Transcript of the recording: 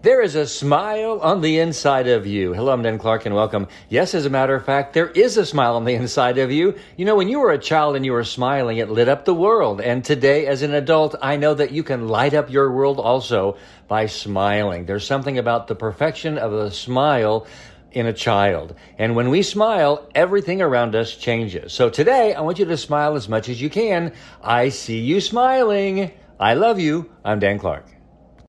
There is a smile on the inside of you. Hello, I'm Dan Clark and welcome. Yes, as a matter of fact, there is a smile on the inside of you. You know, when you were a child and you were smiling, it lit up the world. And today, as an adult, I know that you can light up your world also by smiling. There's something about the perfection of a smile in a child. And when we smile, everything around us changes. So today, I want you to smile as much as you can. I see you smiling. I love you. I'm Dan Clark.